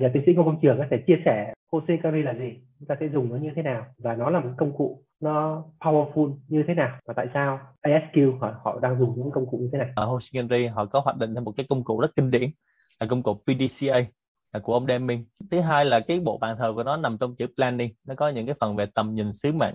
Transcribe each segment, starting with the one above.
nhà tiến sĩ Ngô Công Trường có thể chia sẻ OCKV là gì, chúng ta sẽ dùng nó như thế nào và nó là một công cụ nó powerful như thế nào và tại sao ASQ họ họ đang dùng những công cụ như thế này. À, Ở OCKV họ có hoạch định ra một cái công cụ rất kinh điển là công cụ PDCA của ông Deming. Thứ hai là cái bộ bàn thờ của nó nằm trong chữ planning, nó có những cái phần về tầm nhìn sứ mệnh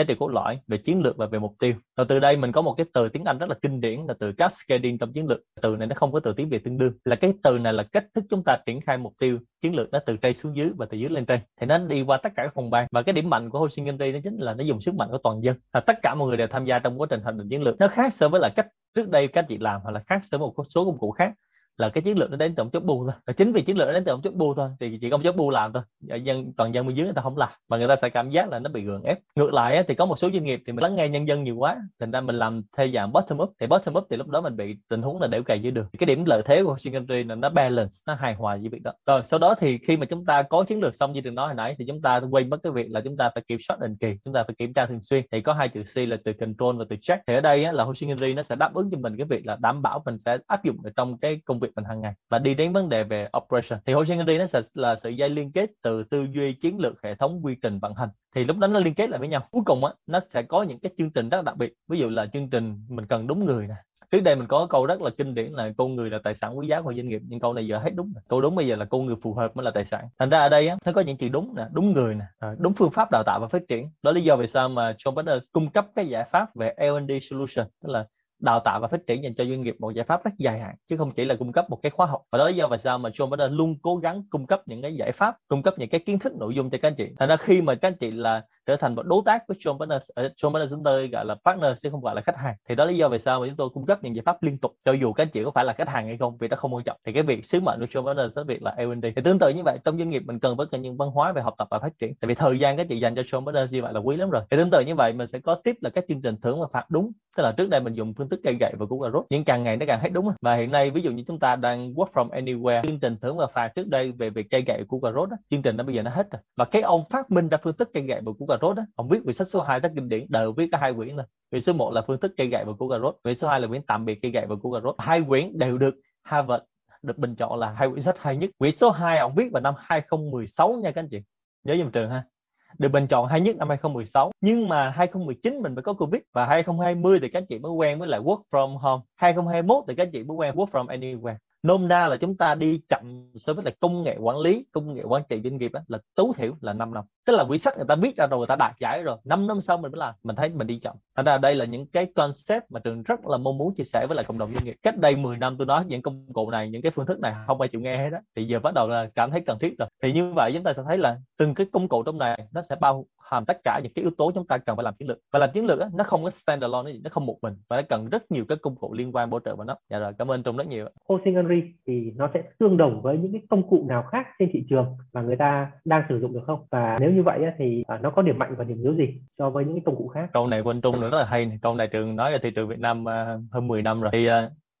giá trị cốt lõi về chiến lược và về mục tiêu. Và từ đây mình có một cái từ tiếng Anh rất là kinh điển là từ cascading trong chiến lược. Từ này nó không có từ tiếng Việt tương đương. Là cái từ này là cách thức chúng ta triển khai mục tiêu chiến lược nó từ trên xuống dưới và từ dưới lên trên. Thì nó đi qua tất cả các phòng ban. Và cái điểm mạnh của Ho sinh Minh nó chính là nó dùng sức mạnh của toàn dân. Là tất cả mọi người đều tham gia trong quá trình hoạch định chiến lược. Nó khác so với là cách trước đây các chị làm hoặc là khác so với một số công cụ khác là cái chiến lược nó đến từ ông chốt bu thôi. Và chính vì chiến lược nó đến từ ông chốt bu thôi thì chỉ có ông chốt bu làm thôi. Dân toàn dân bên dưới người ta không làm mà người ta sẽ cảm giác là nó bị gượng ép. Ngược lại thì có một số doanh nghiệp thì mình lắng nghe nhân dân nhiều quá thành ra mình làm theo dạng bottom up. Thì bottom up thì lúc đó mình bị tình huống là đẽo cày dưới đường. Cái điểm lợi thế của Singapore là nó balance nó hài hòa với việc đó. Rồi sau đó thì khi mà chúng ta có chiến lược xong như đừng nói hồi nãy thì chúng ta quên mất cái việc là chúng ta phải kiểm soát định kỳ chúng ta phải kiểm tra thường xuyên. Thì có hai chữ C là từ control và từ check. Thì ở đây á, là Ho Chi Minh nó sẽ đáp ứng cho mình cái việc là đảm bảo mình sẽ áp dụng ở trong cái công việc mình hàng ngày. Và đi đến vấn đề về operation, thì Ho Chi nó sẽ là sự dây liên kết từ tư duy chiến lược hệ thống quy trình vận hành. Thì lúc đó nó liên kết lại với nhau. Cuối cùng á, nó sẽ có những cái chương trình rất đặc biệt. Ví dụ là chương trình mình cần đúng người nè. Trước đây mình có câu rất là kinh điển là con người là tài sản quý giá của doanh nghiệp nhưng câu này giờ hết đúng rồi. câu đúng bây giờ là con người phù hợp mới là tài sản thành ra ở đây á, nó có những chữ đúng nè, đúng người nè ờ, đúng phương pháp đào tạo và phát triển. Đó là lý do vì sao mà John Partners cung cấp cái giải pháp về L&D solution, tức là đào tạo và phát triển dành cho doanh nghiệp một giải pháp rất dài hạn, chứ không chỉ là cung cấp một cái khóa học. Và đó là do vì sao mà John Partners luôn cố gắng cung cấp những cái giải pháp, cung cấp những cái kiến thức nội dung cho các anh chị. Thành ra khi mà các anh chị là trở thành một đối tác với John Partners ở John Partners chúng tôi gọi là partner chứ không gọi là khách hàng, thì đó là lý do vì sao mà chúng tôi cung cấp những giải pháp liên tục, cho dù các anh chị có phải là khách hàng hay không, vì đó không quan trọng. Thì cái việc sứ mệnh của John Partners đó việc là L&D thì tương tự như vậy, trong doanh nghiệp mình cần phải cần những văn hóa về học tập và phát triển, tại vì thời gian các chị dành cho John Partners như vậy là quý lắm rồi. Thì tương tự như vậy, mình sẽ có tiếp là các chương trình thưởng và phạt đúng. Tức là trước đây mình dùng phương thức cây gậy và củ cà rốt. Nhưng càng ngày nó càng hết đúng và hiện nay ví dụ như chúng ta đang work from anywhere chương trình thưởng và phạt trước đây về việc cây gậy củ cà rốt đó, chương trình nó bây giờ nó hết rồi. Và cái ông phát minh ra phương thức cây gậy và củ cà rốt đó ông viết quyển sách số 2 rất kinh điển đều viết cả hai quyển thôi. Quyển số 1 là phương thức cây gậy và củ cà rốt. Quyển số 2 là quyển tạm biệt cây gậy và củ cà rốt. Hai quyển đều được Harvard được bình chọn là hai quyển sách hay nhất. Quyển số 2 ông viết vào năm 2016 nha các anh chị. Nhớ giùm trường ha được bình chọn hay nhất năm 2016 nhưng mà 2019 mình mới có Covid và 2020 thì các anh chị mới quen với lại work from home. 2021 thì các anh chị mới quen work from anywhere nôm na là chúng ta đi chậm so với là công nghệ quản lý công nghệ quản trị doanh nghiệp đó, là tối thiểu là 5 năm. Tức là quy sách người ta biết ra rồi người ta đạt giải rồi 5 năm sau mình mới làm mình thấy mình đi chậm. Thành ra đây là những cái concept mà trường rất là mong muốn chia sẻ với lại cộng đồng doanh nghiệp. Cách đây 10 năm tôi nói những công cụ này những cái phương thức này không ai chịu nghe hết đó thì giờ bắt đầu là cảm thấy cần thiết rồi. Thì như vậy chúng ta sẽ thấy là từng cái công cụ trong này nó sẽ bao hàm tất cả những cái yếu tố chúng ta cần phải làm chiến lược. Và làm chiến lược đó, nó không có stand alone nó không một mình và nó cần rất nhiều cái công cụ liên quan bổ trợ vào nó. Dạ rồi cảm ơn trung rất nhiều hosting Henry thì nó sẽ tương đồng với những cái công cụ nào khác trên thị trường mà người ta đang sử dụng được không? Và nếu như vậy thì à, nó có điểm mạnh và điểm yếu gì so với những cái công cụ khác? Câu này của anh Trung rất là hay câu này trường nói ở thị trường Việt Nam uh, hơn 10 năm rồi. Thì uh,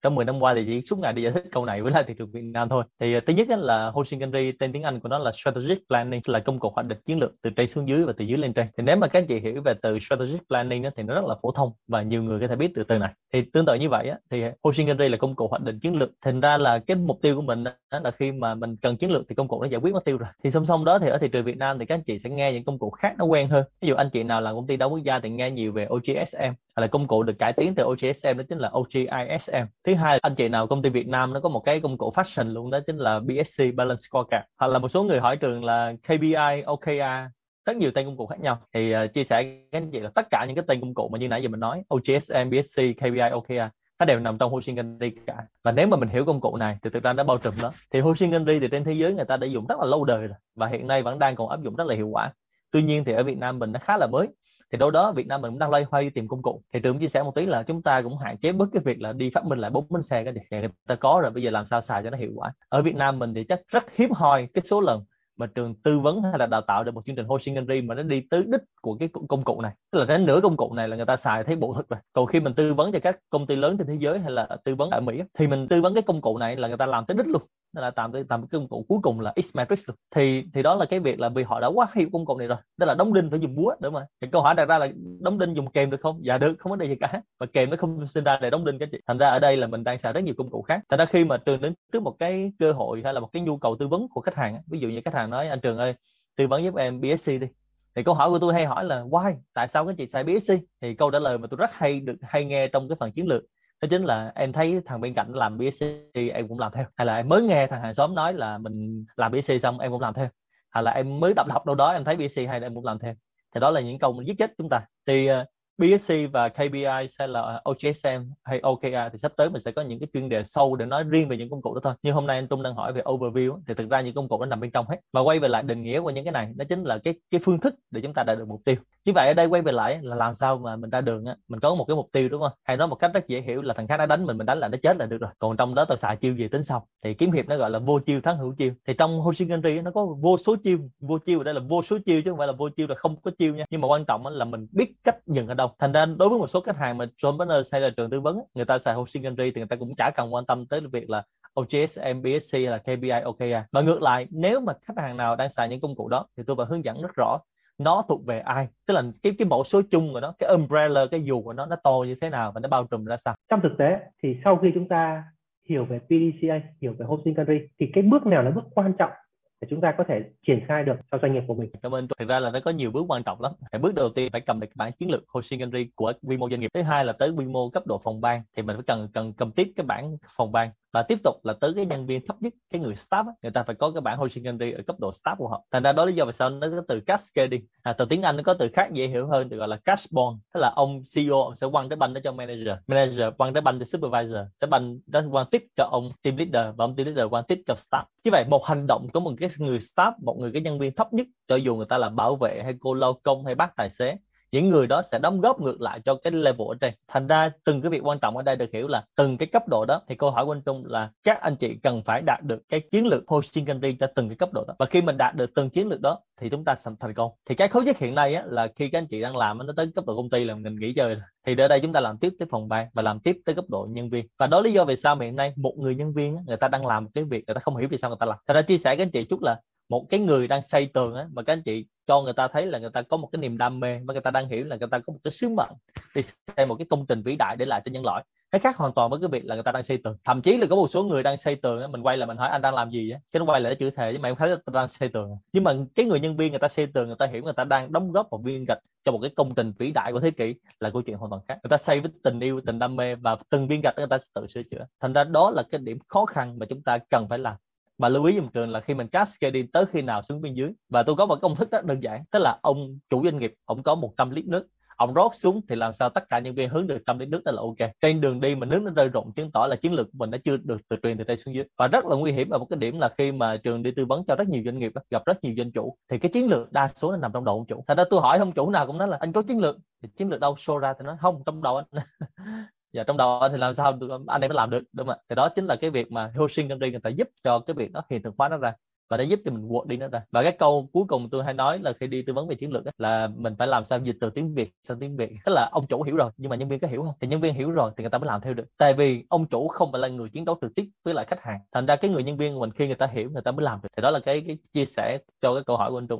trong 10 năm qua thì chỉ suốt ngày đi giải thích câu này với lại thị trường Việt Nam thôi. Thì ờ, thứ nhất là Hosting Henry tên tiếng Anh của nó là strategic planning là công cụ hoạch định chiến lược từ trên xuống dưới và từ dưới lên trên. Thì nếu mà các anh chị hiểu về từ strategic planning đó, thì nó rất là phổ thông và nhiều người có thể biết được từ này. Thì tương tự như vậy á, thì Hosting Henry là công cụ hoạch định chiến lược. Thành ra là cái mục tiêu của mình đó là khi mà mình cần chiến lược thì công cụ nó giải quyết mục tiêu rồi. Thì song song đó thì ở thị trường Việt Nam thì các anh chị sẽ nghe những công cụ khác nó quen hơn. Ví dụ anh chị nào làm công ty đa quốc gia thì nghe nhiều về OGSM là công cụ được cải tiến từ OGSM đó chính là OGISM thứ hai anh chị nào công ty Việt Nam nó có một cái công cụ fashion luôn đó chính là BSC Balance Scorecard. Hoặc là một số người hỏi trường là KPI OKR rất nhiều tên công cụ khác nhau. Thì uh, chia sẻ với anh chị là tất cả những cái tên công cụ mà như nãy giờ mình nói OGSM, BSC, KPI, OKR nó đều nằm trong Hoshin Henry cả. Và nếu mà mình hiểu công cụ này thì thực ra nó bao trùm đó thì Hoshin Henry thì trên thế giới người ta đã dùng rất là lâu đời rồi và hiện nay vẫn đang còn áp dụng rất là hiệu quả. Tuy nhiên thì ở Việt Nam mình nó khá là mới thì đâu đó Việt Nam mình cũng đang loay hoay tìm công cụ. Thì trường chia sẻ một tí là chúng ta cũng hạn chế bớt cái việc là đi phát minh lại bốn bánh xe cái gì người ta có rồi, bây giờ làm sao xài cho nó hiệu quả? Ở Việt Nam mình thì chắc rất hiếm hoi cái số lần mà trường tư vấn hay là đào tạo được một chương trình Hosting Henry mà nó đi tới đích của cái công cụ này. Tức là đến nửa công cụ này là người ta xài thấy bộ thực rồi. Còn khi mình tư vấn cho các công ty lớn trên thế giới hay là tư vấn ở Mỹ thì mình tư vấn cái công cụ này là người ta làm tới đích luôn nên là tạm tạm cái công cụ cuối cùng là X matrix luôn. Thì thì đó là cái việc là vì họ đã quá hiểu công cụ này rồi tức là đóng đinh phải dùng búa đúng không thì câu hỏi đặt ra là đóng đinh dùng kèm được không? Dạ được, không vấn đề gì cả. Và kèm nó không sinh ra để đóng đinh các chị. Thành ra ở đây là mình đang xài rất nhiều công cụ khác. Thành ra khi mà trường đến trước một cái cơ hội hay là một cái nhu cầu tư vấn của khách hàng ví dụ như khách hàng nói, anh trường ơi, tư vấn giúp em BSC đi. Thì câu hỏi của tôi hay hỏi là, why? Tại sao các chị xài BSC thì câu trả lời mà tôi rất hay được, hay nghe trong cái phần chiến lược đó chính là em thấy thằng bên cạnh làm BSC em cũng làm theo hay là em mới nghe thằng hàng xóm nói là mình làm BSC xong em cũng làm theo hay là em mới đọc đọc đâu đó em thấy BSC hay là em cũng làm theo. Thì đó là những câu giết chết chúng ta. Thì uh, BSC và KPI sẽ là OGSM hay OKR thì sắp tới mình sẽ có những cái chuyên đề sâu để nói riêng về những công cụ đó thôi. Như hôm nay anh Trung đang hỏi về overview thì thực ra những công cụ nó nằm bên trong hết. Mà quay về lại định nghĩa của những cái này nó chính là cái cái phương thức để chúng ta đạt được mục tiêu. Như vậy ở đây quay về lại là làm sao mà mình ra đường á, mình có một cái mục tiêu đúng không? Hay nói một cách rất dễ hiểu là thằng khác nó đánh mình mình đánh là nó chết là được rồi. Còn trong đó tao xài chiêu gì tính sau. Thì kiếm hiệp nó gọi là vô chiêu thắng hữu chiêu. Thì trong Hoshinkanri nó có vô số chiêu, vô chiêu ở đây là vô số chiêu chứ không phải là vô chiêu là không có chiêu nha. Nhưng mà quan trọng là mình biết cách dừng ở đâu. Thành ra đối với một số khách hàng mà John Partners hay là trường tư vấn người ta xài Hoshinkanri thì người ta cũng chả cần quan tâm tới việc là OGS, MBSC hay là KPI, OKR. À. mà ngược lại, nếu mà khách hàng nào đang xài những công cụ đó thì tôi phải hướng dẫn rất rõ nó thuộc về ai tức là cái cái mẫu số chung của nó cái umbrella cái dù của nó nó to như thế nào và nó bao trùm ra sao trong thực tế thì sau khi chúng ta hiểu về PDCA hiểu về hosting country thì cái bước nào là bước quan trọng để chúng ta có thể triển khai được cho doanh nghiệp của mình. Cảm ơn. Thực ra là nó có nhiều bước quan trọng lắm. Thì bước đầu tiên phải cầm được bản chiến lược hosting country của quy mô doanh nghiệp. Thứ hai là tới quy mô cấp độ phòng ban thì mình phải cần cần cầm tiếp cái bản phòng ban và tiếp tục là tới cái nhân viên thấp nhất cái người staff người ta phải có cái bản hosting ở cấp độ staff của họ. Thành ra đó lý do vì sao nó có từ cascading à, từ tiếng anh nó có từ khác dễ hiểu hơn được gọi là cashborn tức là ông CEO ông sẽ quăng cái banh đó cho manager. Manager quăng cái banh cho supervisor sẽ banh đó quăng tiếp cho ông team leader và ông team leader quăng tiếp cho staff. Như vậy một hành động của một cái người staff một người cái nhân viên thấp nhất cho dù người ta là bảo vệ hay cô lao công hay bác tài xế những người đó sẽ đóng góp ngược lại cho cái level ở trên. Thành ra từng cái việc quan trọng ở đây được hiểu là từng cái cấp độ đó thì câu hỏi của anh Trung là các anh chị cần phải đạt được cái chiến lược hosting country cho từng cái cấp độ đó. Và khi mình đạt được từng chiến lược đó thì chúng ta sẽ thành công. Thì cái khó nhất hiện nay á, là khi các anh chị đang làm nó tới cấp độ công ty là mình nghỉ chơi thì ở đây chúng ta làm tiếp tới phòng ban và làm tiếp tới cấp độ nhân viên. Và đó lý do vì sao hiện nay một người nhân viên á, người ta đang làm một cái việc người ta không hiểu vì sao người ta làm. Thành ra chia sẻ với anh chị chút là một cái người đang xây tường á, mà các anh chị cho người ta thấy là người ta có một cái niềm đam mê và người ta đang hiểu là người ta có một cái sứ mệnh đi xây một cái công trình vĩ đại để lại cho nhân loại. Cái khác hoàn toàn với cái việc là người ta đang xây tường. Thậm chí là có một số người đang xây tường á, mình quay lại mình hỏi anh đang làm gì á chứ nó quay lại chữ thề chứ mày không thấy tôi đang xây tường à? nhưng mà cái người nhân viên người ta xây tường, người ta hiểu người ta đang đóng góp một viên gạch cho một cái công trình vĩ đại của thế kỷ là câu chuyện hoàn toàn khác. Người ta xây với tình yêu, tình đam mê và từng viên gạch người ta sẽ tự sửa chữa. Thành ra đó là cái điểm khó khăn mà chúng ta cần phải làm và lưu ý dùm trường là khi mình cascading tới khi nào xuống bên dưới. Và tôi có một công thức rất đơn giản, tức là ông chủ doanh nghiệp, ông có 100 lít nước. Ông rót xuống thì làm sao tất cả nhân viên hướng được trăm lít nước đó là ok. Trên đường đi mà nước nó rơi rụng chứng tỏ là chiến lược của mình nó chưa được từ truyền từ đây xuống dưới. Và rất là nguy hiểm ở một cái điểm là khi mà trường đi tư vấn cho rất nhiều doanh nghiệp gặp rất nhiều doanh chủ, thì cái chiến lược đa số nó nằm trong đầu ông chủ. Thật ra tôi hỏi ông chủ nào cũng nói là anh có chiến lược, thì chiến lược đâu? Show ra thì nó không trong đầu anh. và trong đó thì làm sao anh em mới làm được đúng không ạ? Thì đó chính là cái việc mà Hoshin Kanri người ta giúp cho cái việc nó hiện thực hóa nó ra và đã giúp cho mình quật đi nó ra. Và cái câu cuối cùng tôi hay nói là khi đi tư vấn về chiến lược ấy, là mình phải làm sao dịch từ tiếng việt sang tiếng việt. Tức là ông chủ hiểu rồi nhưng mà nhân viên có hiểu không? Thì nhân viên hiểu rồi thì người ta mới làm theo được. Tại vì ông chủ không phải là người chiến đấu trực tiếp với lại khách hàng. Thành ra cái người nhân viên của mình khi người ta hiểu người ta mới làm được. Thì đó là cái, cái chia sẻ cho cái câu hỏi của anh trung.